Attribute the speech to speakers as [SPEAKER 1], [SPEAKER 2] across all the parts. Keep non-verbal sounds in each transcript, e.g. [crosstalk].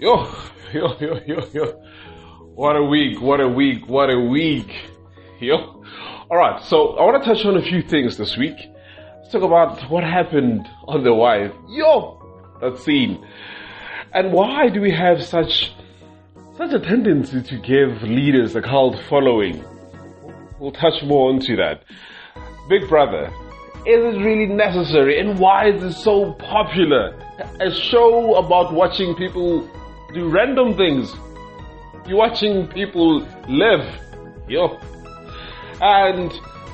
[SPEAKER 1] Yo, yo, yo, yo, yo. What a week, what a week, what a week. Yo. Alright, so I want to touch on a few things this week. Let's talk about what happened on the wife. Yo, that scene. And why do we have such, such a tendency to give leaders a cult following? We'll touch more onto that. Big Brother, is it really necessary and why is it so popular? A show about watching people do random things. You're watching people live. Yo. And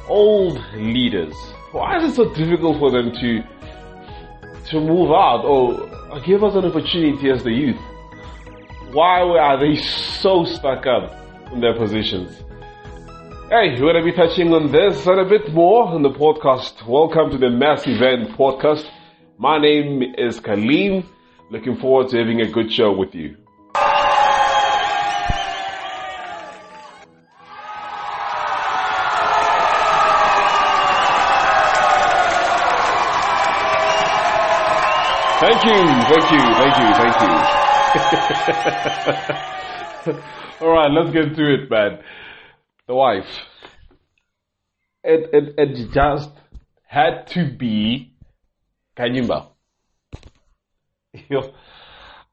[SPEAKER 1] old leaders. Why is it so difficult for them to to move out or give us an opportunity as the youth? Why are they so stuck up in their positions? Hey, we're going to be touching on this and a bit more in the podcast. Welcome to the Mass Event Podcast. My name is Kaleem. Looking forward to having a good show with you. Thank you, thank you, thank you, thank you. [laughs] All right, let's get to it, man. The wife. It, it, it just had to be Khanyi Mbau.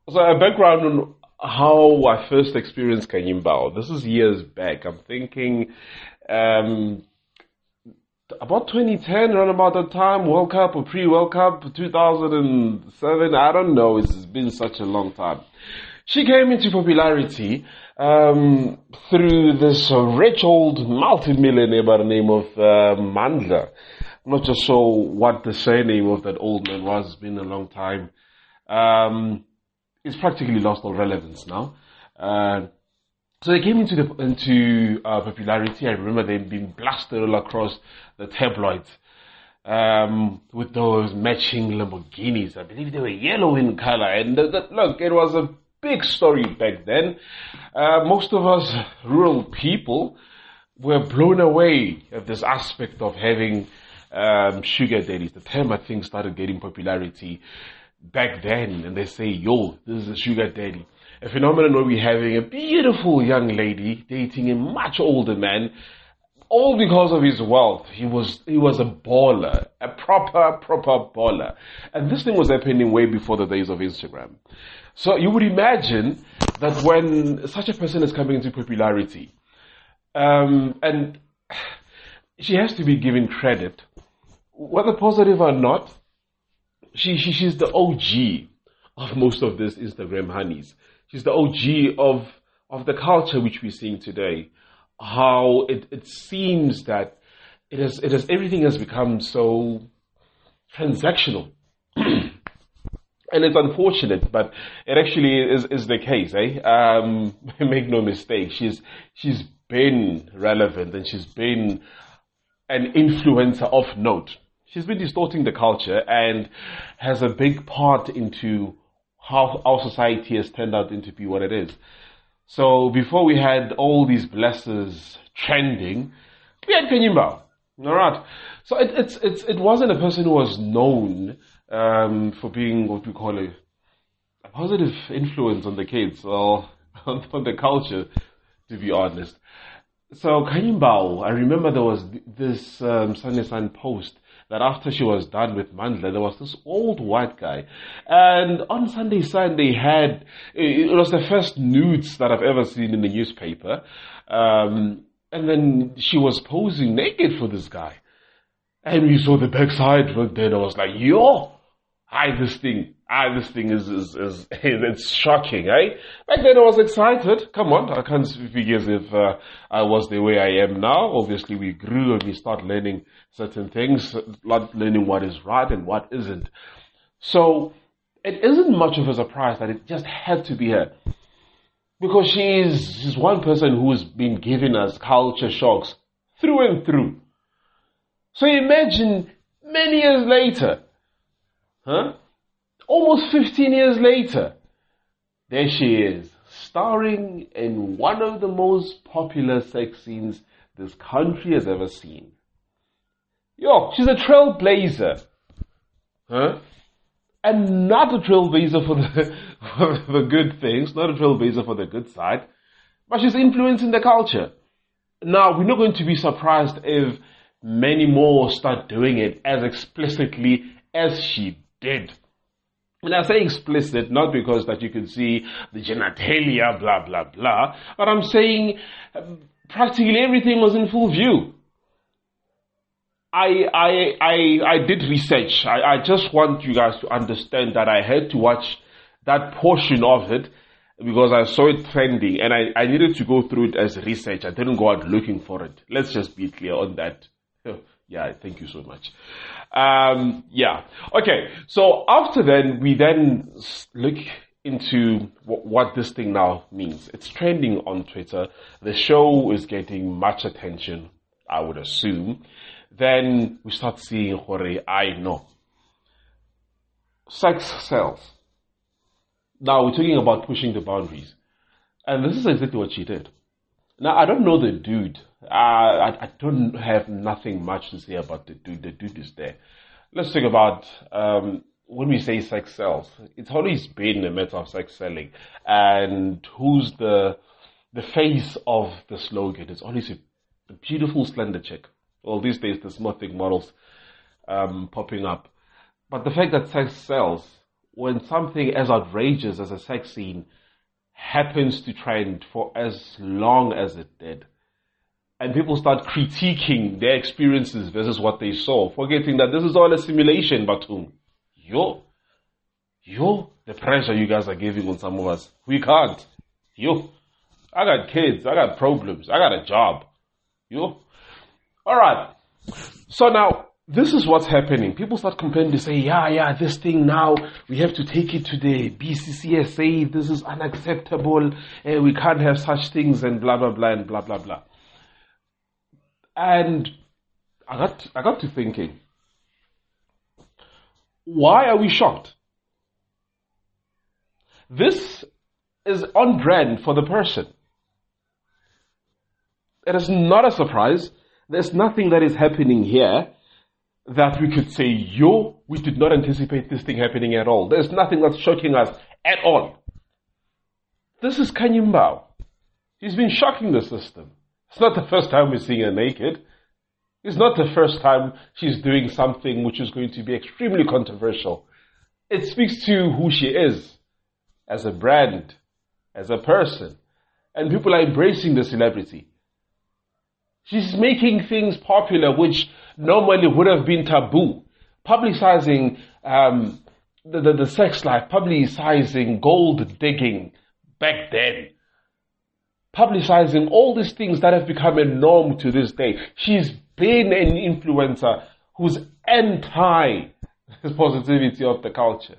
[SPEAKER 1] So a background on how I first experienced Khanyi Mbau. This is years back. I'm thinking um, about 2010, around about that time, World Cup or pre-World Cup, 2007, I don't know, it's been such a long time. She came into popularity um, through this rich old multi-millionaire by the name of uh, Mandla. I'm not just sure what the surname of that old man was, it's been a long time. Um, it's practically lost all relevance now. Uh, so they came into the, into uh, popularity. I remember them being blasted all across the tabloids um, with those matching Lamborghinis. I believe they were yellow in color. And the, the, look, it was a big story back then. Uh, most of us rural people were blown away at this aspect of having um, sugar daddies. The term I think started getting popularity back then, and they say, "Yo, this is a sugar daddy." a phenomenon where we're having a beautiful young lady dating a much older man, all because of his wealth. He was he was a baller, a proper proper baller, and this thing was happening way before the days of Instagram. So you would imagine that when such a person is coming into popularity, um, and [sighs] she has to be given credit, whether positive or not. She, she she's the OG of most of this Instagram honeys. She's the OG of, of the culture which we're seeing today. How it, it seems that it has, it has, everything has become so transactional. [clears throat] and it's unfortunate, but it actually is, is the case, eh? Um, [laughs] make no mistake. She's, she's been relevant and she's been an influencer of note. She's been distorting the culture and has a big part into how our society has turned out into be what it is. So before we had all these blessers trending, we had Khanyi Mbau. Alright. So it, it's, it's, it wasn't a person who was known um, for being what we call a, a positive influence on the kids or [laughs] on, on, the culture, to be honest. So Khanyi Mbau, I remember there was this um, Sunday Sun post that after she was done with Mandla, there was this old white guy. And on Sunday Sun, they had, it was the first nudes that I've ever seen in the newspaper. Um, and then she was posing naked for this guy. And we saw the backside, but then I was like, yo, hi, this thing, ah, this thing is, is, is, [laughs] it's shocking, eh? Back then I was excited. Come on, I can't as if uh, I was the way I am now. Obviously we grew and we start learning certain things, learning what is right and what isn't. So it isn't much of a surprise that it just had to be her. Because she's, she's one person who's been giving us culture shocks through and through. So imagine many years later, huh? Almost 15 years later, there she is, starring in one of the most popular sex scenes this country has ever seen. Yo, she's a trailblazer. Huh? and not a trailblazer for the, [laughs] for the good things, not a trailblazer for the good side, but she's influencing the culture. Now, we're not going to be surprised if many more start doing it as explicitly as she did. And I say explicit not because that you can see the genitalia, blah, blah, blah, but I'm saying um, practically everything was in full view. I, I, I, I did research. I, I just want you guys to understand that I had to watch that portion of it because I saw it trending and I, I needed to go through it as research. I didn't go out looking for it. Let's just be clear on that. [laughs] Yeah, thank you so much. Um, yeah. Okay. So after then, we then look into w- what this thing now means. It's trending on Twitter. The show is getting much attention, I would assume. Then we start seeing Hore, I know. Sex sells. Now we're talking about pushing the boundaries. And this is exactly what she did. Now I don't know the dude. I, I don't have nothing much to say about the dude. The dude is there. Let's talk about um, when we say sex sells. It's always been a matter of sex selling, and who's the the face of the slogan? It's always a, a beautiful slender chick. Well, these days there's nothing models um, popping up, but the fact that sex sells when something as outrageous as a sex scene happens to trend for as long as it did. And people start critiquing their experiences versus what they saw, forgetting that this is all a simulation, Batum. Yo, yo, the pressure you guys are giving on some of us. We can't. Yo, I got kids, I got problems, I got a job. Yo. Alright. So now, this is what's happening. People start complaining to say, yeah, yeah, this thing now, we have to take it to the BCCSA, this is unacceptable, uh, we can't have such things and blah, blah, blah, and blah, blah, blah. And I got, I got to thinking, why are we shocked? This is on brand for the person. It is not a surprise. There's nothing that is happening here that we could say, yo, we did not anticipate this thing happening at all. There's nothing that's shocking us at all. This is Khanyi Mbau. He's been shocking the system. It's not the first time we're seeing her naked. It's not the first time she's doing something which is going to be extremely controversial. It speaks to who she is as a brand, as a person. And people are embracing the celebrity. She's making things popular which normally would have been taboo. Publicizing um, the, the, the sex life, publicizing gold digging back then, publicizing all these things that have become a norm to this day. She's been an influencer who's anti positivity of the culture.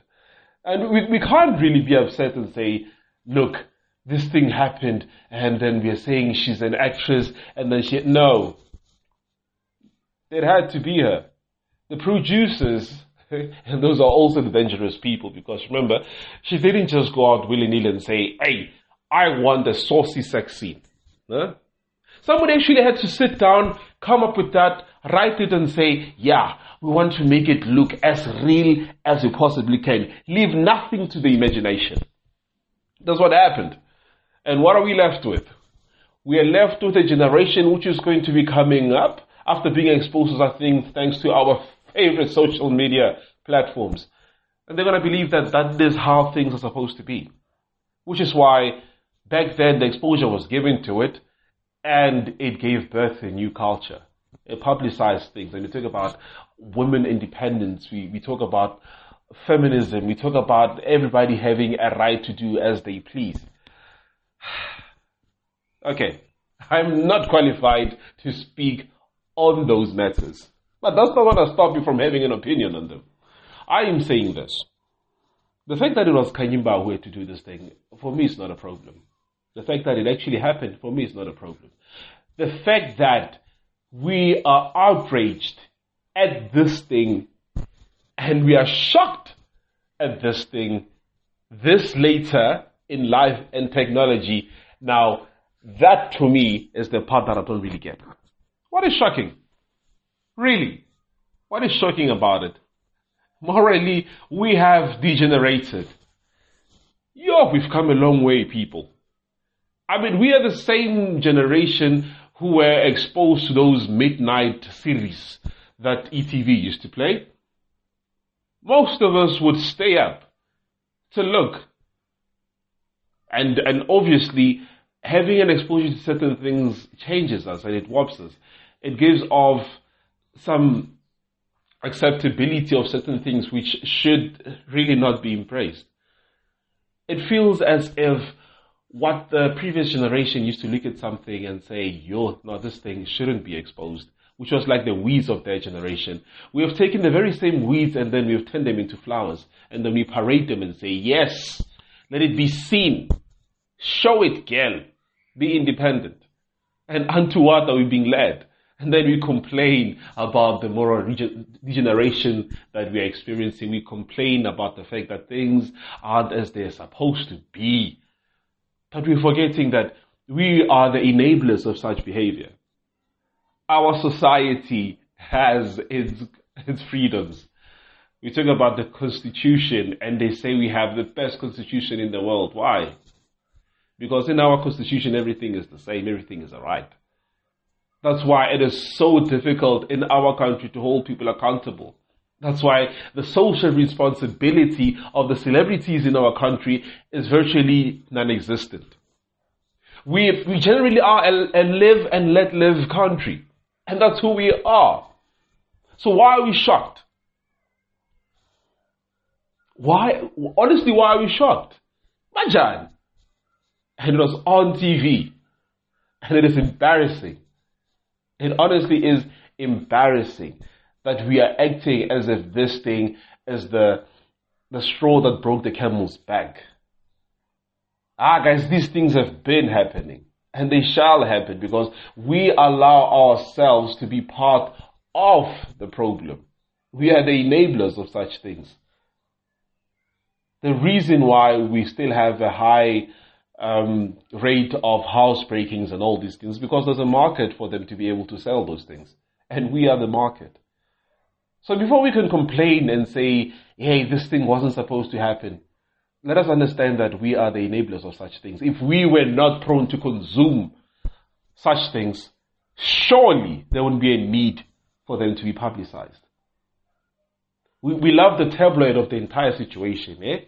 [SPEAKER 1] And we, we can't really be upset and say, look, this thing happened and then we're saying she's an actress and then she, no. It had to be her. The producers, [laughs] and those are also the dangerous people because remember, she didn't just go out willy-nilly and say, hey, I want the saucy sex scene. Huh? Somebody actually had to sit down, come up with that, write it and say, yeah, we want to make it look as real as we possibly can. Leave nothing to the imagination. That's what happened. And what are we left with? We are left with a generation which is going to be coming up after being exposed to things thanks to our favorite social media platforms. And they're going to believe that that is how things are supposed to be. Which is why back then the exposure was given to it and it gave birth to a new culture. It publicized things. And we talk about women independence. We, we talk about feminism. We talk about everybody having a right to do as they please. [sighs] okay, I'm not qualified to speak on those matters. But that's not going to stop you from having an opinion on them. I am saying this. The fact that it was Khanyi Mbau who had to do this thing, for me, is not a problem. The fact that it actually happened, for me, is not a problem. The fact that we are outraged at this thing and we are shocked at this thing this later in life and technology. Now, that to me is the part that I don't really get. What is shocking? Really? What is shocking about it? Morally, we have degenerated. Yo, we've come a long way, people. I mean, we are the same generation who were exposed to those midnight series that ETV used to play. Most of us would stay up to look. And, and obviously, having an exposure to certain things changes us and it warps us. It gives off some acceptability of certain things which should really not be embraced. It feels as if what the previous generation used to look at something and say, yo, no, this thing shouldn't be exposed, which was like the weeds of their generation. We have taken the very same weeds and then we have turned them into flowers and then we parade them and say, yes, let it be seen. Show it, girl. Be independent. And unto what are we being led? And then we complain about the moral degeneration that we are experiencing. We complain about the fact that things aren't as they're supposed to be. But we're forgetting that we are the enablers of such behavior. Our society has its, its freedoms. We talk about the constitution and they say we have the best constitution in the world. Why? Because in our constitution, everything is the same, everything is alright. That's why it is so difficult in our country to hold people accountable. That's why the social responsibility of the celebrities in our country is virtually non-existent. We, we generally are a, a live and let live country. And that's who we are. So why are we shocked? Why, honestly, why are we shocked? Majan. And it was on TV. And it is embarrassing. It honestly is embarrassing that we are acting as if this thing is the, the straw that broke the camel's back. Ah, guys, these things have been happening and they shall happen because we allow ourselves to be part of the problem. We are the enablers of such things. The reason why we still have a high um, rate of house breakings and all these things because there's a market for them to be able to sell those things. And we are the market. So before we can complain and say, hey, this thing wasn't supposed to happen, let us understand that we are the enablers of such things. If we were not prone to consume such things, surely there wouldn't be a need for them to be publicized. We, we love the tabloid of the entire situation, eh?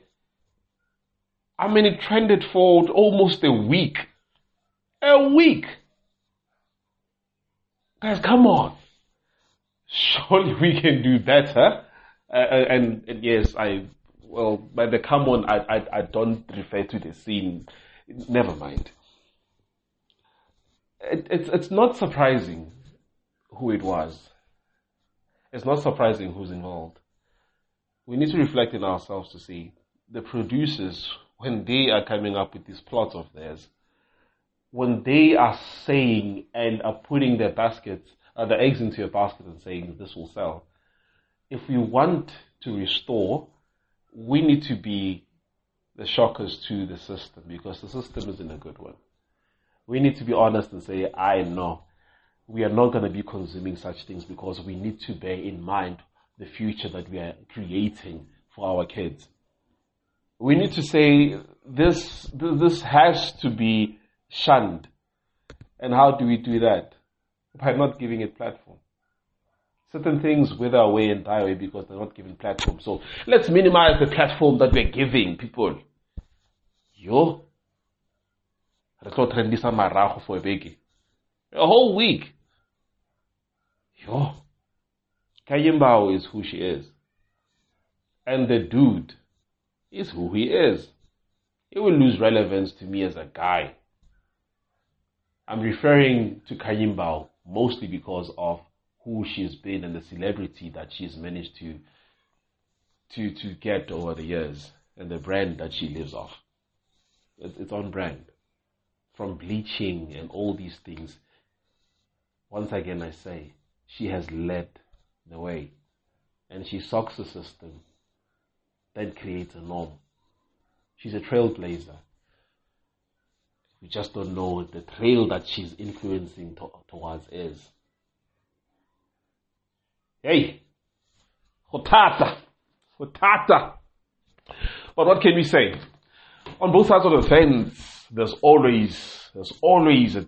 [SPEAKER 1] I mean, it trended for almost a week. A week. Guys, come on. Surely we can do better. Uh, uh, and, and, yes, I, well, by the come on, I, I, I don't refer to the scene. Never mind. It, it's, it's not surprising who it was. It's not surprising who's involved. We need to reflect in ourselves to see the producers when they are coming up with these plots of theirs, when they are saying and are putting their baskets, uh, the eggs into your basket and saying this will sell, if we want to restore, we need to be the shockers to the system because the system isn't a good one. We need to be honest and say, I know we are not going to be consuming such things because we need to bear in mind the future that we are creating for our kids we need to say this, this has to be shunned. And how do we do that? By not giving it platform. Certain things wither away and die away because they're not given platform. So let's minimize the platform that we're giving people. Yo. Re tlo trendisa marago for a beke. A whole week. Yo. Khanyi Mbau is who she is. And the dude is who he is. He will lose relevance to me as a guy. I'm referring to Khanyi Mbau mostly because of who she's been and the celebrity that she's managed to to to get over the years and the brand that she lives off. It's, it's on brand. From bleaching and all these things. Once again I say, she has led the way. And she socks the system that creates a norm. She's a trailblazer. We just don't know the trail that she's influencing to, towards is. Hey, Hotata, Tata. But what can we say? On both sides of the fence, there's always, there's always a,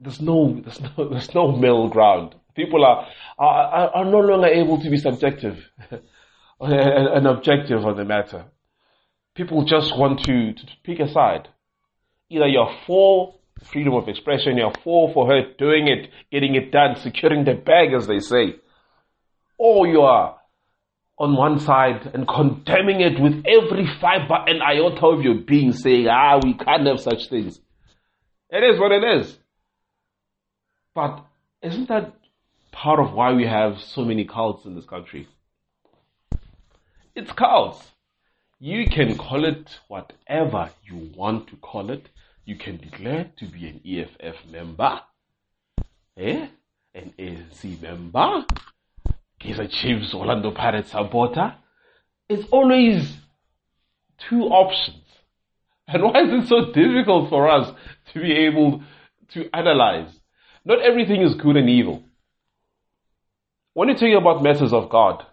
[SPEAKER 1] there's no, there's no, [laughs] there's no middle ground. People are, are, are no longer able to be subjective [laughs] and objective on the matter. People just want to, to pick a side. Either you're for freedom of expression, you're for for her doing it, getting it done, securing the bag, as they say, or you are on one side and condemning it with every fiber and iota of your being, saying, ah, we can't have such things. It is what it is. But isn't that part of why we have so many cults in this country? It's cults. You can call it whatever you want to call it. You can declare to be an EFF member, eh? an ANC member, Kaizer Chiefs, Orlando Pirates supporter. It's always two options. And why is it so difficult for us to be able to analyze? Not everything is good and evil. When you're talking about matters of God,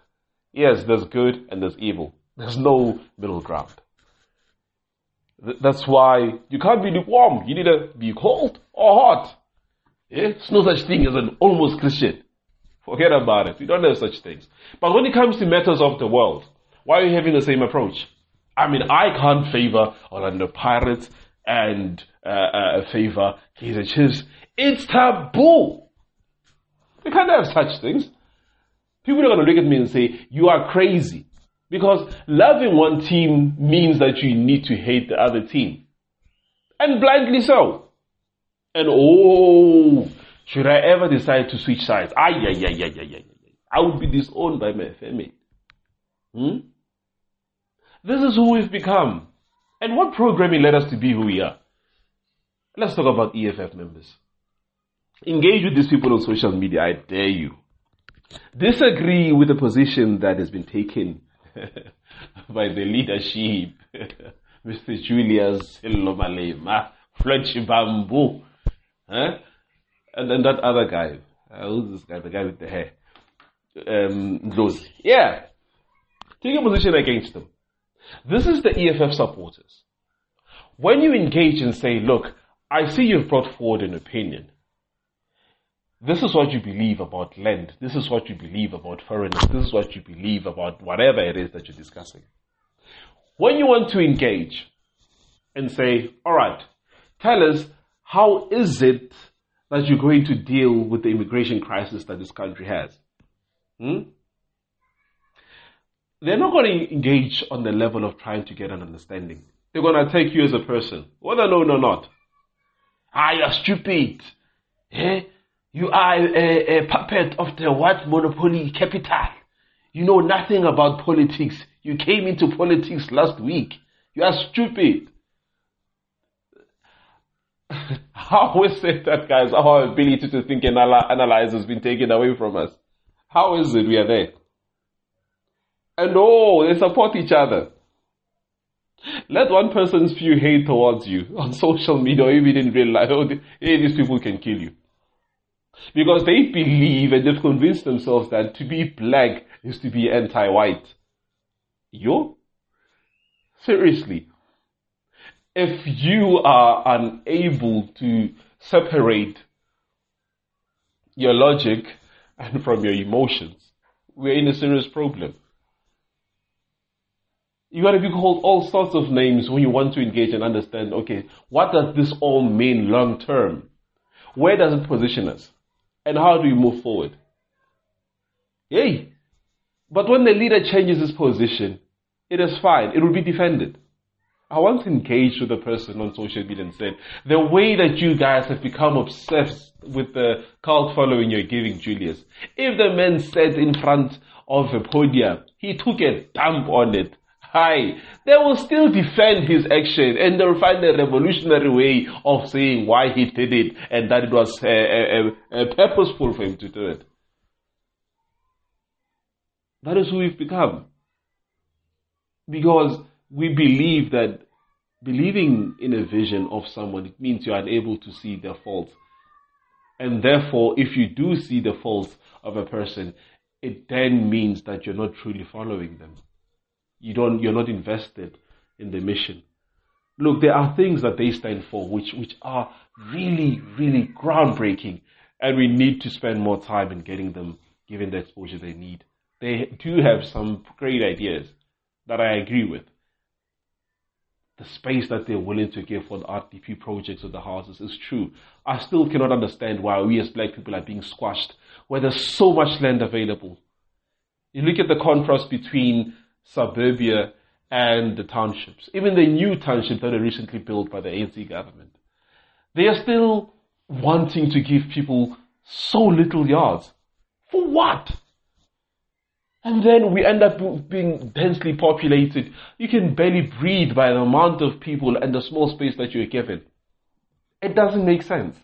[SPEAKER 1] yes, there's good and there's evil. There's no middle ground. That's why you can't be lukewarm. You need to be cold or hot. Yeah? There's no such thing as an almost Christian. Forget about it. We don't have such things. But when it comes to matters of the world, why are you having the same approach? I mean, I can't favor Orlando Pirates and uh, uh, favor Kaizer Chiefs. It's taboo. We can't have such things. People are going to look at me and say, you are crazy. Because loving one team means that you need to hate the other team. And blindly so. And oh, should I ever decide to switch sides? Ah, yeah, yeah, yeah, yeah, yeah. I would be disowned by my family. Hmm? This is who we've become. And what programming led us to be who we are? Let's talk about EFF members. Engage with these people on social media, I dare you. Disagree with the position that has been taken [laughs] by the leadership, [laughs] Mr. Julius Silomalema, Floyd Shivambu, huh? and then that other guy. Uh, who's this guy? The guy with the hair. Um, those. Yeah. Take a position against them. This is the EFF supporters. When you engage and say, look, I see you've brought forward an opinion. This is what you believe about land. This is what you believe about foreigners. This is what you believe about whatever it is that you're discussing. When you want to engage and say, all right, tell us how is it that you're going to deal with the immigration crisis that this country has? Hmm? They're not going to engage on the level of trying to get an understanding. They're going to take you as a person, whether known or not. Ah, you're stupid. Eh? You are a, a puppet of the what monopoly capital. You know nothing about politics. You came into politics last week. You are stupid. [laughs] How is it that, guys, our ability to think and analyze has been taken away from us? How is it we are there? And oh, they support each other. Let one person spew hate towards you on [laughs] social media or even in real life. Oh, hey, these people can kill you. Because they believe and they've convinced themselves that to be black is to be anti-white. You? Seriously. If you are unable to separate your logic and from your emotions, we're in a serious problem. You gotta be called all sorts of names when you want to engage and understand, okay, what does this all mean long term? Where does it position us? And how do we move forward? Yay! But when the leader changes his position, it is fine. It will be defended. I once engaged with a person on social media and said, the way that you guys have become obsessed with the cult following you're giving Julius, if the man sat in front of a podium, he took a dump on it, high, they will still defend his action and they'll find a revolutionary way of saying why he did it and that it was uh, uh, uh, purposeful for him to do it. That is who we've become. Because we believe that believing in a vision of someone, it means you're unable to see their faults. And therefore, if you do see the faults of a person, it then means that you're not truly following them. You don't, you're not invested in the mission. Look, there are things that they stand for which, which are really, really groundbreaking, and we need to spend more time in getting them given the exposure they need. They do have some great ideas that I agree with. The space that they're willing to give for the RDP projects of the houses is true. I still cannot understand why we as black people are being squashed where there's so much land available. You look at the contrast between suburbia and the townships, even the new townships that are recently built by the ANC government. They are still wanting to give people so little yards. For what? And then we end up being densely populated. You can barely breathe by the amount of people and the small space that you're given. It doesn't make sense.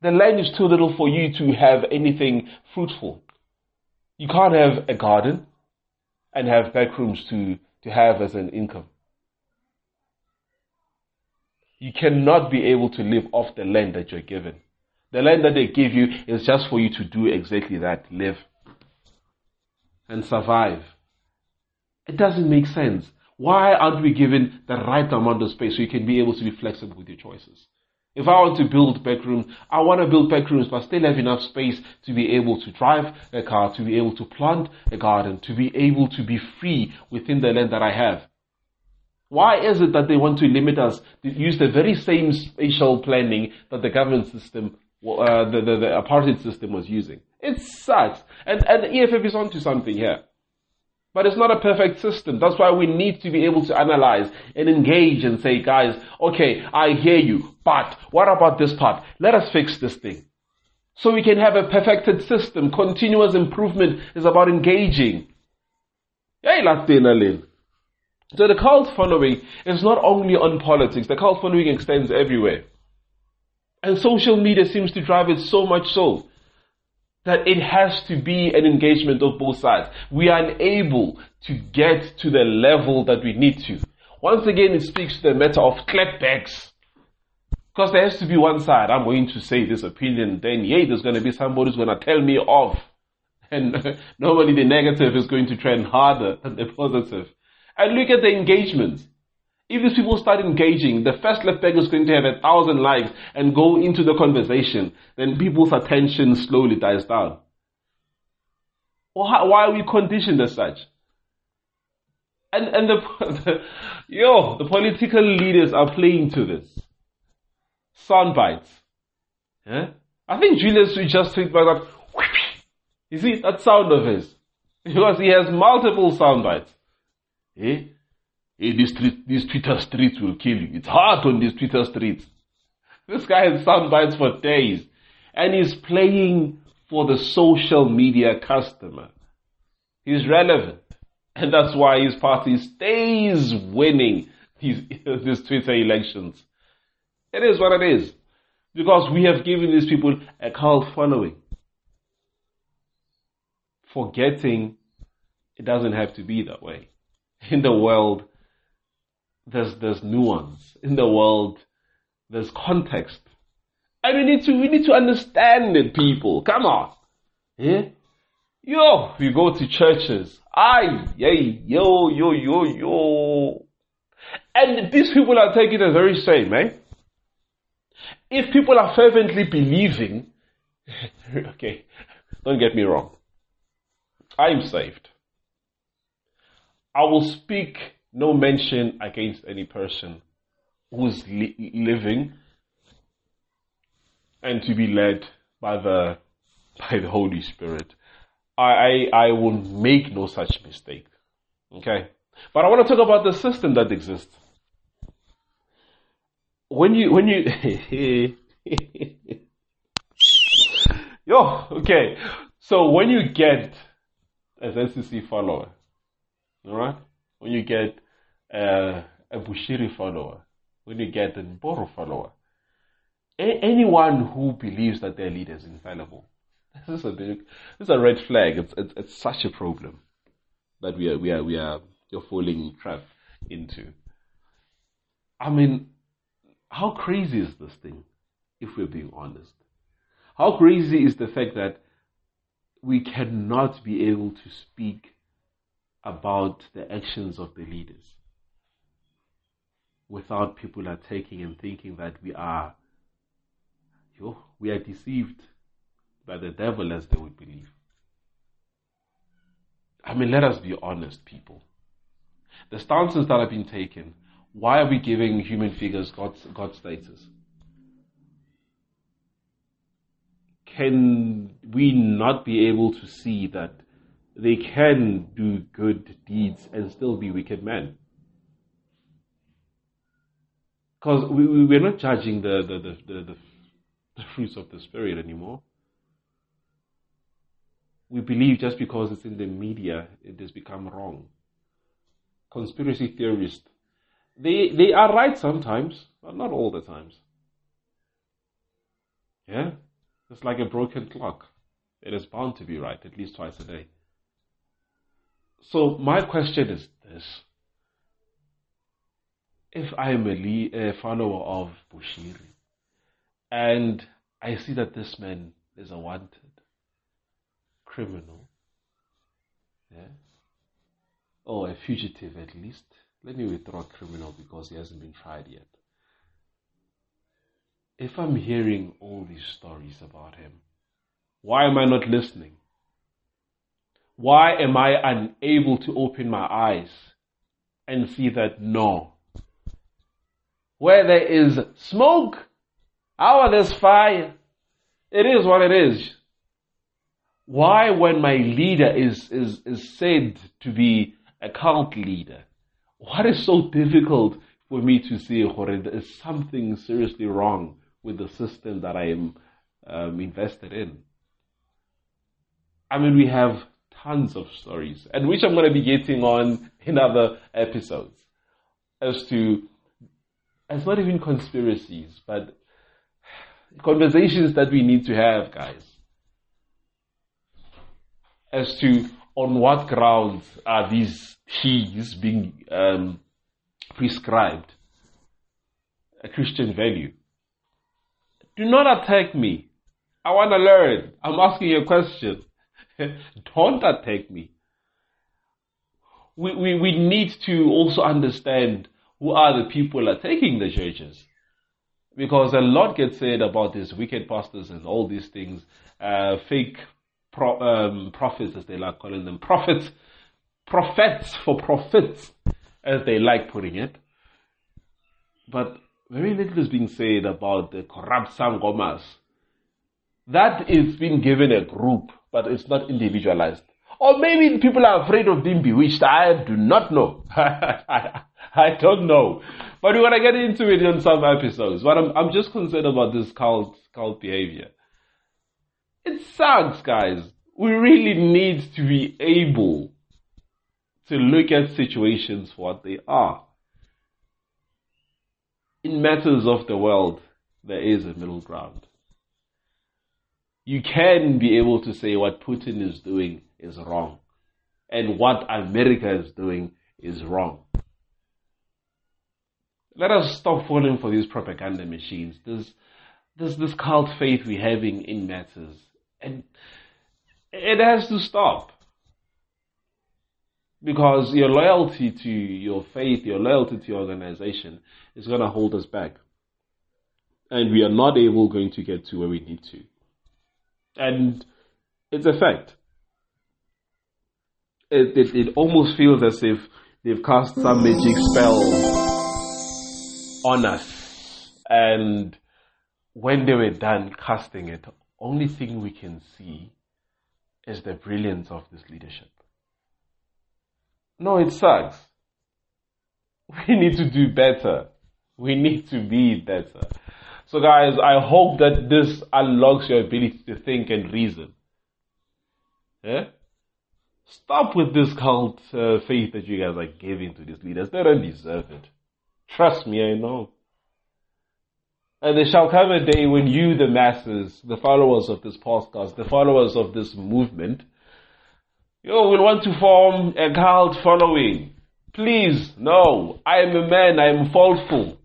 [SPEAKER 1] The land is too little for you to have anything fruitful. You can't have a garden and have back rooms to, to have as an income. You cannot be able to live off the land that you're given. The land that they give you is just for you to do exactly that, live and survive. It doesn't make sense. Why aren't we given the right amount of space so you can be able to be flexible with your choices? If I want to build bedrooms, I want to build bedrooms but still have enough space to be able to drive a car, to be able to plant a garden, to be able to be free within the land that I have. Why is it that they want to limit us to use the very same spatial planning that the government system, uh, the, the, the apartheid system was using? It sucks. And, and the EFF is onto something here. But it's not a perfect system. That's why we need to be able to analyze and engage and say, guys, okay, I hear you, but what about this part? Let us fix this thing. So we can have a perfected system. Continuous improvement is about engaging. So the cult following is not only on politics, the cult following extends everywhere. And social media seems to drive it so much so that it has to be an engagement of both sides. We are unable to get to the level that we need to. Once again, it speaks to the matter of clapbacks. Because there has to be one side. I'm going to say this opinion, then yeah, there's going to be somebody who's going to tell me off. And [laughs] normally the negative is going to trend harder than the positive. And look at the engagement. If these people start engaging, the first left back is going to have a thousand likes and go into the conversation, then people's attention slowly dies down. why are we conditioned as such? And, and the, the, [laughs] yo, the political leaders are playing to this. Sound bites. Yeah? I think Julius just tweet by that. You see that sound of his? [laughs] Because he has multiple sound bites. Eh? Hey, these, these Twitter streets will kill you. It's hard on these Twitter streets. This guy has sound bites for days. And he's playing for the social media customer. He's relevant. And that's why his party stays winning these, [laughs] these Twitter elections. It is what it is. Because we have given these people a cult following. Forgetting it doesn't have to be that way. In the world, there's there's nuance in the world. There's context, and we need to we need to understand it, people. Come on, yeah. Yo, we go to churches. Aye, yay, yo, yo, yo, yo. And these people are taking the very same, eh? If people are fervently believing, [laughs] okay, don't get me wrong. I'm saved. I will speak no mention against any person who's li- living and to be led by the by the Holy Spirit. I, I, I will make no such mistake. Okay? But I want to talk about the system that exists. When you when you [laughs] Yo, okay. So when you get as NCC follower, alright? When you get uh, a Bushiri follower, when you get a Mboro follower, a- anyone who believes that their leader is infallible, [laughs] this is a big, this is a red flag. It's, it's, it's such a problem that we are, we are, we are, you're falling trap into. I mean, how crazy is this thing, if we're being honest? How crazy is the fact that we cannot be able to speak about the actions of the leaders without people are taking and thinking that we are yo, we are deceived by the devil as they would believe. I mean, let us be honest, people. The stances that have been taken, why are we giving human figures God's, God status? Can we not be able to see that they can do good deeds and still be wicked men? Because we, we, we're not judging the, the, the, the, the fruits of the Spirit anymore. We believe just because it's in the media, it has become wrong. Conspiracy theorists, they, they are right sometimes, but not all the times. Yeah? It's like a broken clock. It is bound to be right at least twice a day. So my question is this. If I am a, follower of Bushiri and I see that this man is a wanted criminal, yeah, or a fugitive at least, let me withdraw criminal because he hasn't been tried yet if I'm hearing all these stories about him, why am I not listening? Why am I unable to open my eyes and see that no? Where there is smoke, how there's fire, it is what it is. Why when my leader is, is, is said to be a cult leader, what is so difficult for me to see there is something seriously wrong with the system that I am um, invested in. I mean, we have tons of stories, and which I'm going to be getting on in other episodes, as to, it's not even conspiracies, but conversations that we need to have, guys, as to on what grounds are these teas being um, prescribed a Christian value. Do not attack me. I want to learn. I'm asking you a question. [laughs] Don't attack me. We, we, we need to also understand who are the people attacking the churches. Because a lot gets said about these wicked pastors and all these things, uh, fake pro, um, prophets, as they like calling them, prophets, prophets for profits, as they like putting it. But very little is being said about the corrupt sangomas. That is being given a group, but it's not individualized. Or maybe people are afraid of being bewitched. I do not know. [laughs] [laughs] I don't know. But we're going to get into it in some episodes. But I'm, I'm just concerned about this cult, cult behavior. It sucks, guys. We really need to be able to look at situations for what they are in matters of the world, there is a middle ground. You can be able to say what Putin is doing is wrong and what America is doing is wrong. Let us stop falling for these propaganda machines. There's, there's this cult faith we're having in matters and it has to stop because your loyalty to your faith, your loyalty to your organization is going to hold us back. And we are not able going to get to where we need to. And it's a fact. It, it, it almost feels as if they've cast some magic spell on us. And when they were done casting it, only thing we can see is the brilliance of this leadership. No, it sucks. [laughs] We need to do better. We need to be better. So guys, I hope that this unlocks your ability to think and reason. Yeah? Stop with this cult uh, faith that you guys are giving to these leaders. They don't deserve it. Trust me, I know. And there shall come a day when you, the masses, the followers of this podcast, the followers of this movement, you will want to form a cult following. Please, no. I am a man. I am faultful.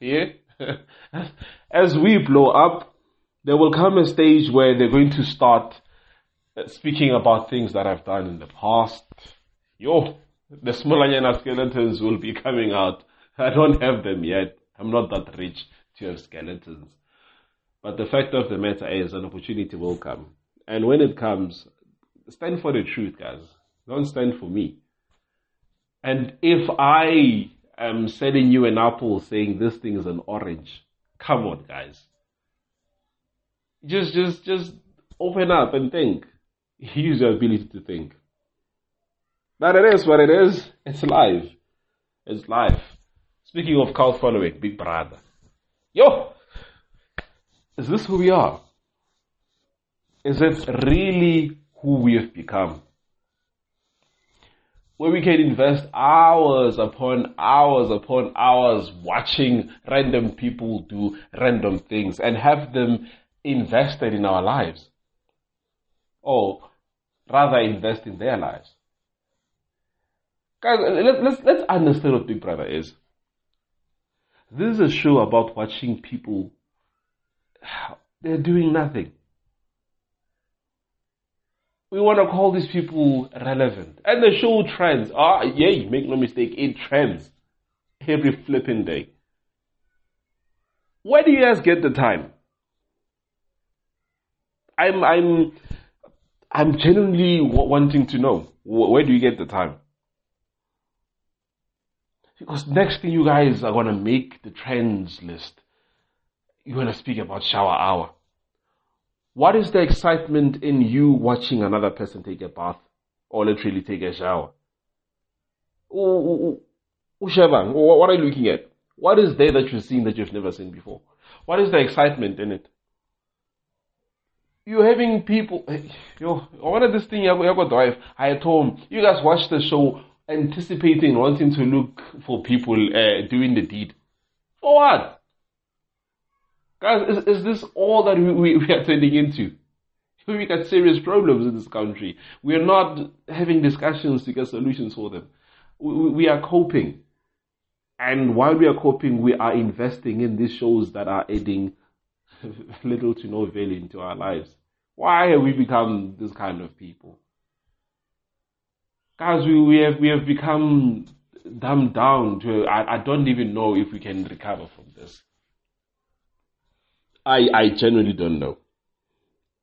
[SPEAKER 1] Yeah? [laughs] As we blow up, there will come a stage where they're going to start uh, speaking about things that I've done in the past. Yo, the Smolanyana skeletons will be coming out. [laughs] I don't have them yet. I'm not that rich to have skeletons. But the fact of the matter is an opportunity will come. And when it comes, stand for the truth, guys. Don't stand for me. And if I am selling you an apple saying this thing is an orange, come on, guys. Just, just, just open up and think. [laughs] Use your ability to think. But it is what it is. It's life. It's life. Speaking of cult following, Big Brother. Yo! Is this who we are? Is it really who we have become? Where we can invest hours upon hours upon hours watching random people do random things and have them invested in our lives. Or rather invest in their lives. Guys, let's, let's understand what Big Brother is. This is a show about watching people, they're doing nothing. We want to call these people relevant. And the show trends. Ah, yeah, you make no mistake, it trends every flipping day. Where do you guys get the time? I'm, I'm, I'm genuinely wanting to know. Where do you get the time? Because next thing you guys are going to make the trends list. You're going to speak about shower hour. What is the excitement in you watching another person take a bath or literally take a shower? What are you looking at? What is there that you're seeing that you've never seen before? What is the excitement in it? You're having people, yo, one of this thing I got drive. I home. You guys watch the show anticipating, wanting to look for people uh, doing the deed. For what? Guys, is, is this all that we, we, we are turning into? [laughs] We got serious problems in this country. We are not having discussions to get solutions for them. We, we are coping. And while we are coping, we are investing in these shows that are adding [laughs] little to no value into our lives. Why have we become this kind of people? Guys, we, we have we have become dumbed down to I, I don't even know if we can recover from this. I I genuinely don't know.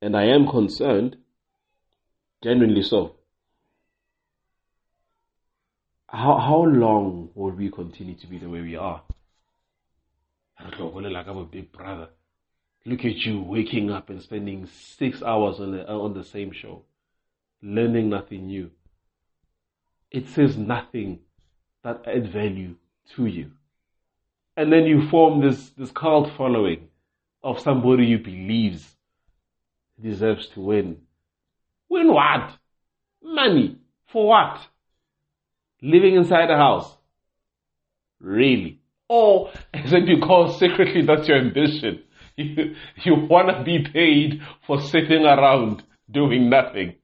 [SPEAKER 1] And I am concerned, genuinely so. How how long will we continue to be the way we are? Like I'm a big brother. Look at you waking up and spending six hours on the on the same show, learning nothing new it says nothing that adds value to you. And then you form this, this cult following of somebody you believes deserves to win. Win what? Money. For what? Living inside a house. Really? Or is it because secretly that's your ambition? [laughs] You, you wanna be paid for sitting around doing nothing.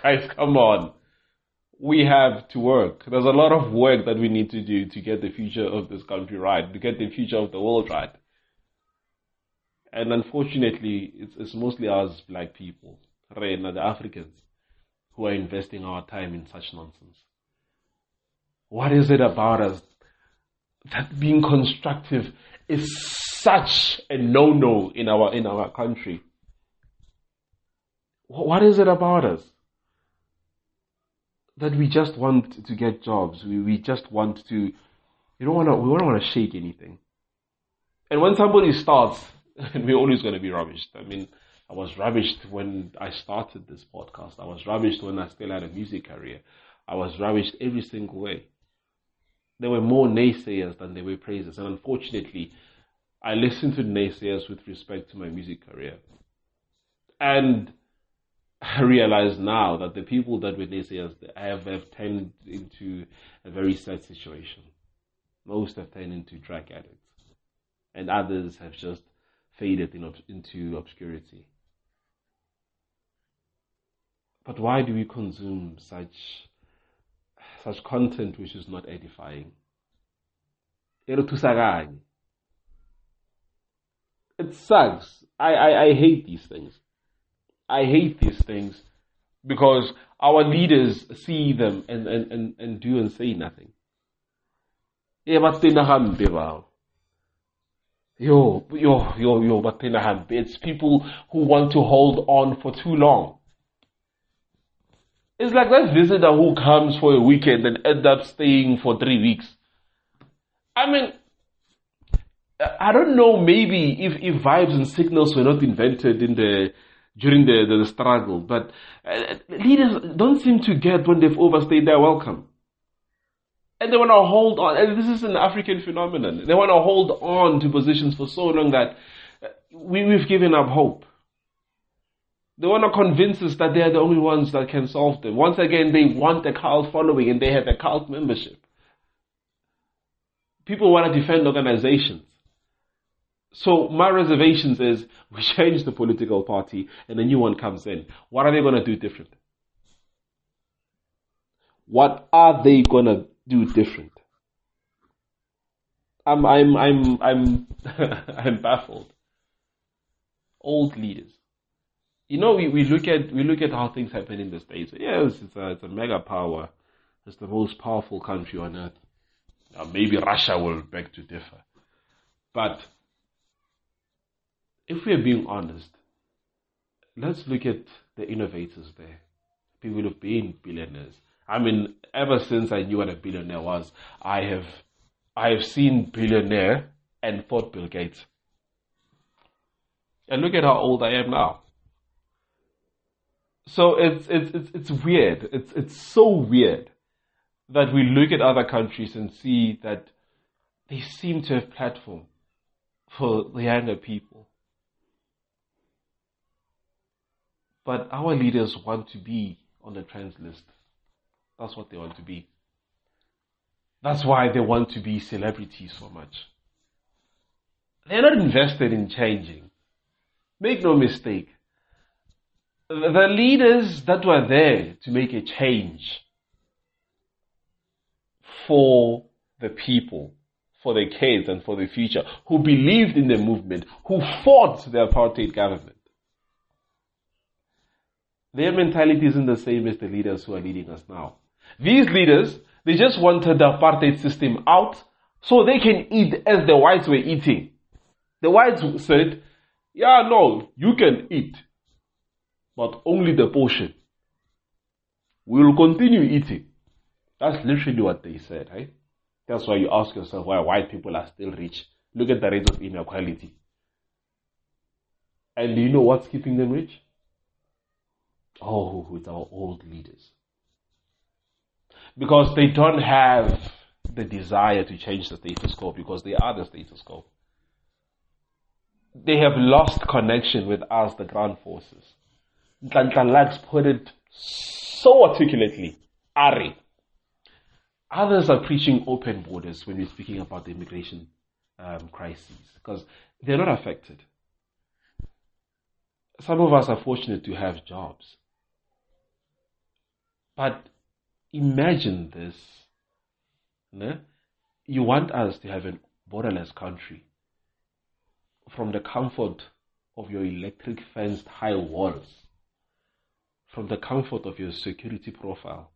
[SPEAKER 1] Guys, come on we have to work. There's a lot of work that we need to do to get the future of this country right, to get the future of the world right. And unfortunately, it's, it's mostly us black people, Rena, the Africans, who are investing our time in such nonsense. What is it about us that being constructive is such a no-no in our, in our country? What is it about us? That we just want to get jobs. We, we just want to, we don't want to, we don't want to shake anything. And when somebody starts, [laughs] we're always going to be rubbished. I mean, I was rubbished when I started this podcast. I was rubbished when I still had a music career. I was rubbished every single way. There were more naysayers than there were praisers. And unfortunately, I listened to naysayers with respect to my music career. And I [laughs] realize now that the people that were naysayers have, have turned into a very sad situation. Most have turned into drug addicts, and others have just faded in, into obscurity. But why do we consume such such content which is not edifying? It sucks. I, I, I hate these things. I hate these things because our leaders see them and, and, and, and do and say nothing. Eh, yo, yo, yo, yo, it's people who want to hold on for too long. It's like that visitor who comes for a weekend and ends up staying for three weeks. I mean, I don't know, maybe if, if vibes and signals were not invented in the, during the, the, the struggle, but uh, leaders don't seem to get when they've overstayed their welcome. And they want to hold on, and this is an African phenomenon. They want to hold on to positions for so long that uh, we, we've given up hope. They want to convince us that they are the only ones that can solve them. Once again, they want a cult following and they have a cult membership. People want to defend organizations. So my reservations is [laughs] we change the political party and a new one comes in. What are they going to do different? What are they going to do different? I'm, I'm, I'm, I'm, [laughs] I'm baffled. Old leaders. You know, we, we look at, we look at how things happen in the States. Yes, it's a, it's a mega power. It's the most powerful country on earth. Now, maybe Russia will beg to differ. But if we're being honest, let's look at the innovators there. People who've been billionaires. I mean, ever since I knew what a billionaire was, I have, I have seen billionaire and thought Bill Gates. And look at how old I am now. So it's, it's, it's, it's weird. It's, it's so weird that we look at other countries and see that they seem to have platform for the younger people. But our leaders want to be on the trends list. That's what they want to be. That's why they want to be celebrities so much. They're not invested in changing. Make no mistake. The leaders that were there to make a change for the people, for the kids and for the future, who believed in the movement, who fought the apartheid government. Their mentality isn't the same as the leaders who are leading us now. These leaders, they just wanted the apartheid system out so they can eat as the whites were eating. The whites said, yeah, no, you can eat, but only the portion. We will continue eating. That's literally what they said, right? That's why you ask yourself why white people are still rich. Look at the rate of inequality. And do you know what's keeping them rich? Oh, with our old leaders. Because they don't have the desire to change the status quo because they are the status quo. They have lost connection with us, the ground forces. Nhlanhla put it so articulately. Ari. Others are preaching open borders when we're speaking about the immigration um, crisis because they're not affected. Some of us are fortunate to have jobs. But imagine this. Ne? You want us to have a borderless country from the comfort of your electric fenced high walls, from the comfort of your security profile.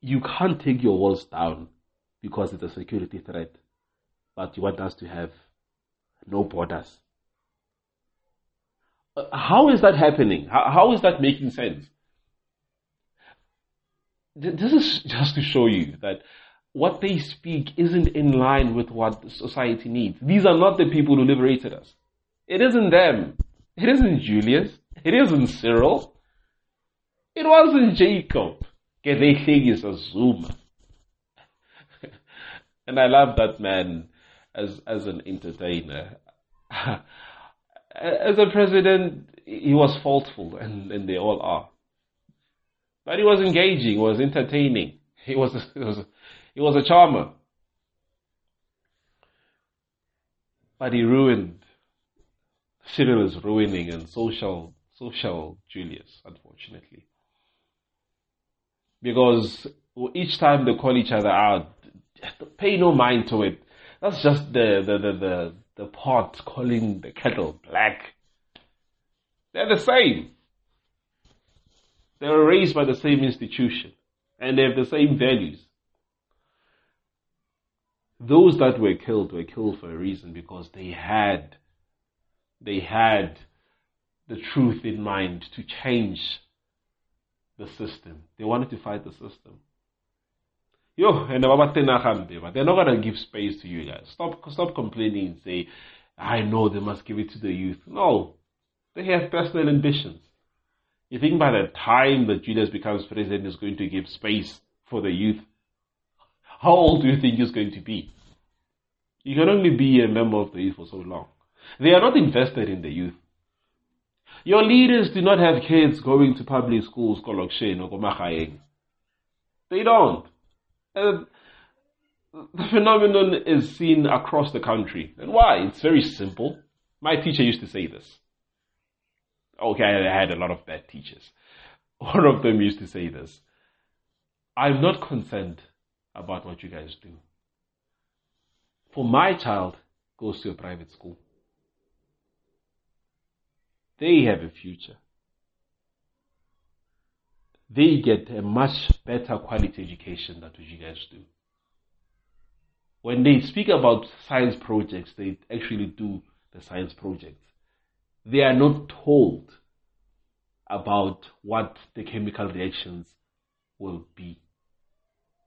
[SPEAKER 1] You can't take your walls down because it's a security threat, but you want us to have no borders. How is that happening? How, how is that making sense? This is just to show you that what they speak isn't in line with what society needs. These are not the people who liberated us. It isn't them. It isn't Julius. It isn't Cyril. It wasn't Jacob. They think it's a Zuma. [laughs] and I love that man as, as an entertainer. [laughs] as a president, he was faultful, and, and they all are. But he was engaging, he was entertaining. He was, he was, he was a charmer. But he ruined. Cyril is ruining and social, social Julius, unfortunately. Because each time they call each other out, pay no mind to it. That's just the, the, the, the, the pot calling the kettle black. They're the same. They were raised by the same institution and they have the same values. Those that were killed were killed for a reason because they had, they had the truth in mind to change the system. They wanted to fight the system. Yo, and they're not gonna give space to you guys. Stop, stop complaining and say, I know they must give it to the youth. No, they have personal ambitions. You think by the time that Julius becomes president is going to give space for the youth? How old do you think he's going to be? You can only be a member of the youth for so long. They are not invested in the youth. Your leaders do not have kids going to public schools, They don't. The phenomenon is seen across the country. And why? It's very simple. My teacher used to say this. Okay, I had a lot of bad teachers. [laughs] One of them used to say this. I'm not concerned about what you guys do. For my child goes to a private school. They have a future. They get a much better quality education than what you guys do. When they speak about science projects, they actually do the science projects they are not told about what the chemical reactions will be.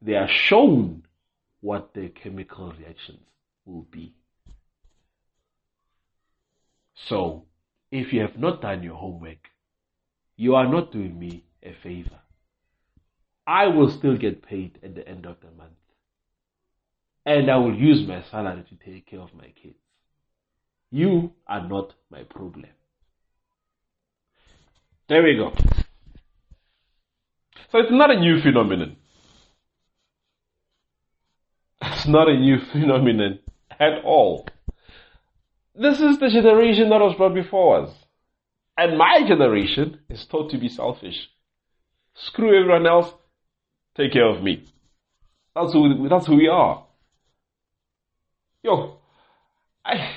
[SPEAKER 1] They are shown what the chemical reactions will be. So, if you have not done your homework, you are not doing me a favor. I will still get paid at the end of the month. And I will use my salary to take care of my kids. You are not my problem. There we go. So it's not a new phenomenon. It's not a new phenomenon at all. This is the generation that was brought before us. And my generation is taught to be selfish. Screw everyone else, take care of me. That's who, that's who we are. Yo, I,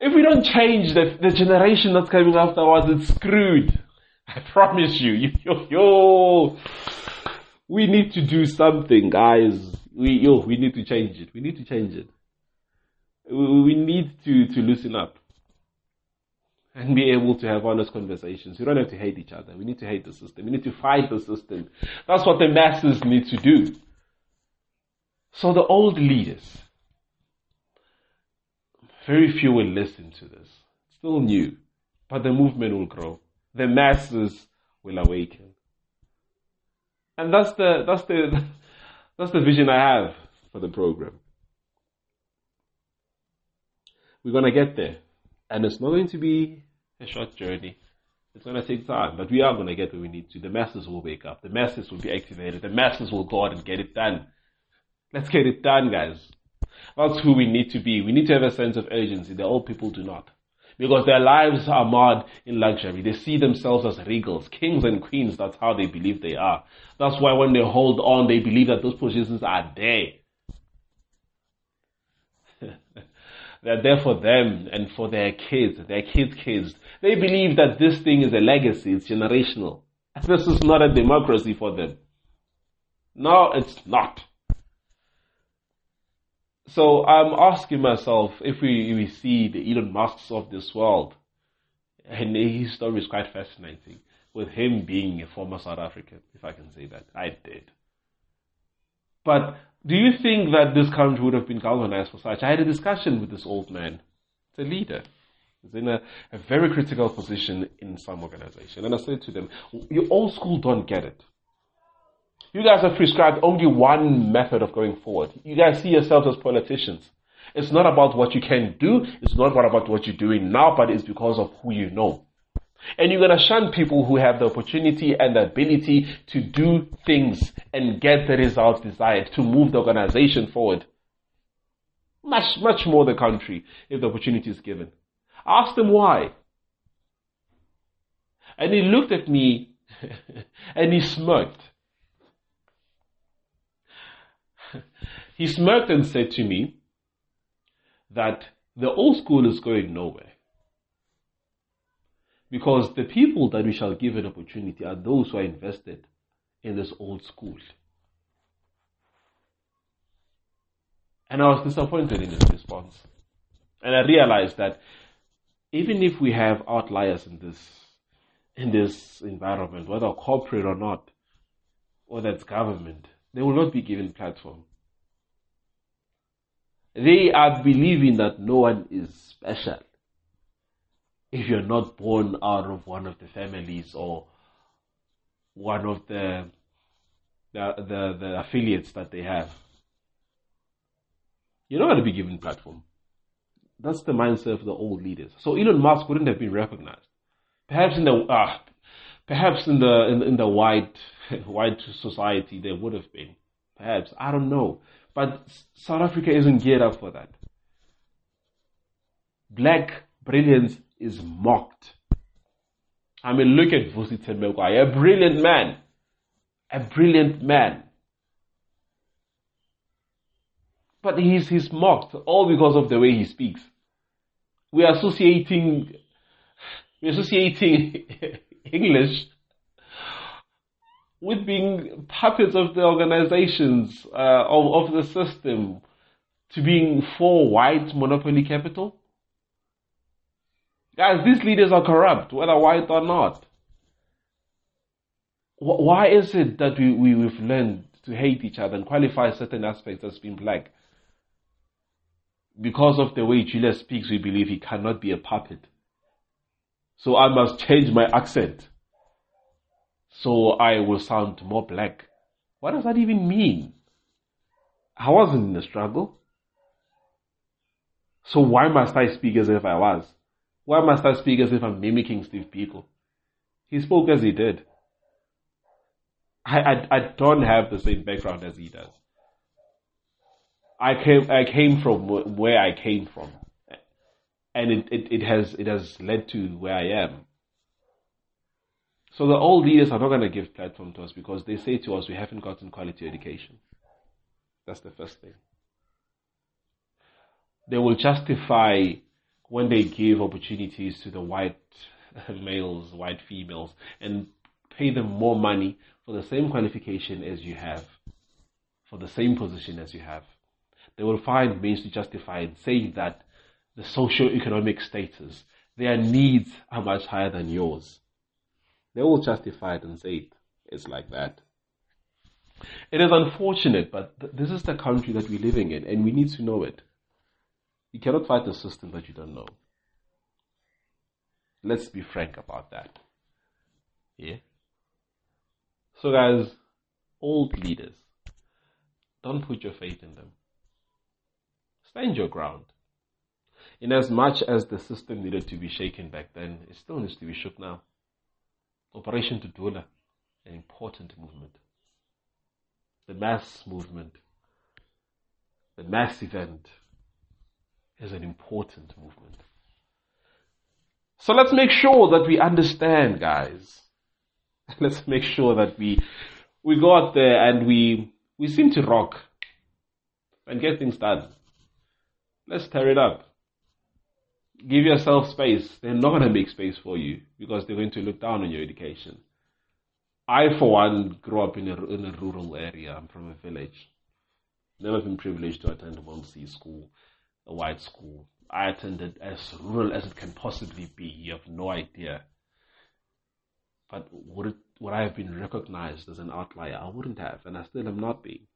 [SPEAKER 1] if we don't change the, the generation that's coming afterwards, it's screwed. I promise you. [laughs] Yo, yo, we need to do something, guys. We, yo, we need to change it. We need to change it. We, we need to, to loosen up and be able to have honest conversations. We don't have to hate each other. We need to hate the system. We need to fight the system. That's what the masses need to do. So the old leaders, very few will listen to this. Still new, but the movement will grow. The masses will awaken. And that's the, that's the, [laughs] that's the vision I have for the program. We're gonna get there. And it's not going to be a short journey. It's gonna take time, but we are gonna get where we need to. The masses will wake up. The masses will be activated. The masses will go out and get it done. Let's get it done, guys. That's who we need to be. We need to have a sense of urgency. The old people do not. Because their lives are marred in luxury. They see themselves as regals, kings and queens. That's how they believe they are. That's why when they hold on, they believe that those positions are there. They're there for them and for their kids, their kids' kids. They believe that this thing is a legacy, it's generational. This is not a democracy for them. No, it's not. So I'm asking myself if we, we see the Elon Musks of this world, and his story is quite fascinating, with him being a former South African, if I can say that. I did. But do you think that this country would have been galvanized for such? I had a discussion with this old man. It's a leader. He's in a, a very critical position in some organization. And I said to them, you old school don't get it. You guys have prescribed only one method of going forward. You guys see yourselves as politicians. It's not about what you can do. It's not about what you're doing now, but it's because of who you know. And you're going to shun people who have the opportunity and the ability to do things and get the results desired, to move the organization forward. Much, much more the country if the opportunity is given. Ask them why. And he looked at me [laughs] and he smirked. he smirked and said to me that the old school is going nowhere. Because the people that we shall give an opportunity are those who are invested in this old school. And I was disappointed in his response. And I realized that even if we have outliers in this in this environment, whether corporate or not, or that's government, they will not be given platform. They are believing that no one is special if you're not born out of one of the families or one of the the the, the affiliates that they have. You're not going to be given platform. That's the mindset of the old leaders. So Elon Musk wouldn't have been recognized. Perhaps in the uh, perhaps in the in, in the white [laughs] white society there would have been. Perhaps I don't know. But South Africa isn't geared up for that. Black brilliance is mocked. I mean, look at Vusi Thembekwayo, a brilliant man. A brilliant man. But he's, he's mocked all because of the way he speaks. We are associating, we're associating [laughs] English with being puppets of the organizations, uh, of, of the system, to being for white monopoly capital. Guys, these leaders are corrupt, whether white or not. Why is it that we, we, we've learned to hate each other and qualify certain aspects as being black? Because of the way Julius speaks, we believe he cannot be a puppet. So I must change my accent. So I will sound more black. What does that even mean? I wasn't in a struggle. So why must I speak as if I was? Why must I speak as if I'm mimicking Steve Biko? He spoke as he did. I, I, I don't have the same background as he does. I came I came from where I came from, and it, it, it has it has led to where I am. So the old leaders are not going to give platform to us because they say to us we haven't gotten quality education. That's the first thing. They will justify when they give opportunities to the white [laughs] males, white females, and pay them more money for the same qualification as you have, for the same position as you have. They will find means to justify it, saying that the socio-economic status, their needs are much higher than yours. They will justify it and say it. It's like that. It is unfortunate, but th- this is the country that we're living in, and we need to know it. You cannot fight a system that you don't know. Let's be frank about that. Yeah? So, guys, old leaders, don't put your faith in them. Stand your ground. In as much as the system needed to be shaken back then, it still needs to be shook now. Operation Dudula, an important movement. The mass movement, the mass event is an important movement. So let's make sure that we understand, guys. [laughs] Let's make sure that we we go out there and we we seem to rock and get things done. Let's tear it up. Give yourself space. They're not going to make space for you because they're going to look down on your education. I, for one, grew up in a, in a rural area. I'm from a village. Never been privileged to attend a Model C school a white school. I attended as rural as it can possibly be. You have no idea. But would it, would I have been recognized as an outlier? I wouldn't have, and I still am not being.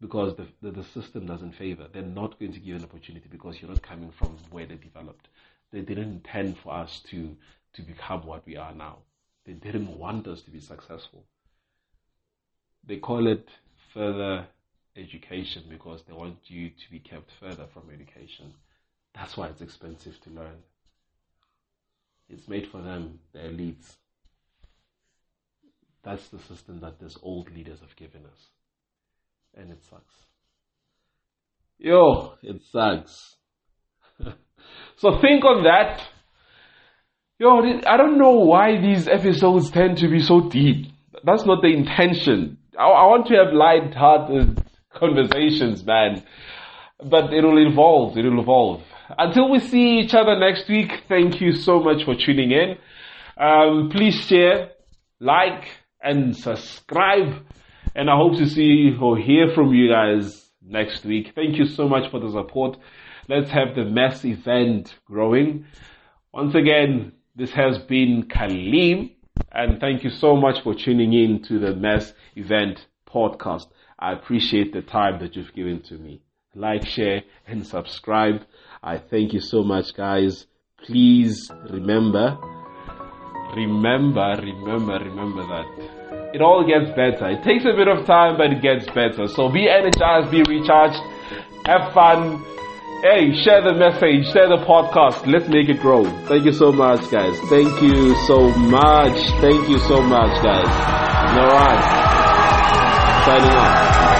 [SPEAKER 1] Because the, the, the system doesn't favor. They're not going to give an opportunity because you're not coming from where they developed. They didn't intend for us to, to become what we are now. They didn't want us to be successful. They call it further education because they want you to be kept further from education. That's why it's expensive to learn. It's made for them, the elites. That's the system that these old leaders have given us. And it sucks. Yo, it sucks. [laughs] so think on that. Yo, I don't know why these episodes tend to be so deep. That's not the intention. I, I want to have light-hearted conversations, man. But it will evolve. It will evolve. until we see each other next week, thank you so much for tuning in. Um, please share, like, and subscribe. And I hope to see or hear from you guys next week. Thank you so much for the support. Let's have the mass event growing. Once again, this has been Kalim, and thank you so much for tuning in to the mass event podcast. I appreciate the time that you've given to me. Like, share, and subscribe. I thank you so much, guys. Please remember, remember, remember, remember that it all gets better. It takes a bit of time, but it gets better. So be energized, be recharged, have fun. Hey, share the message, share the podcast. Let's make it grow. Thank you so much, guys. Thank you so much. Thank you so much, guys. All right. Signing off.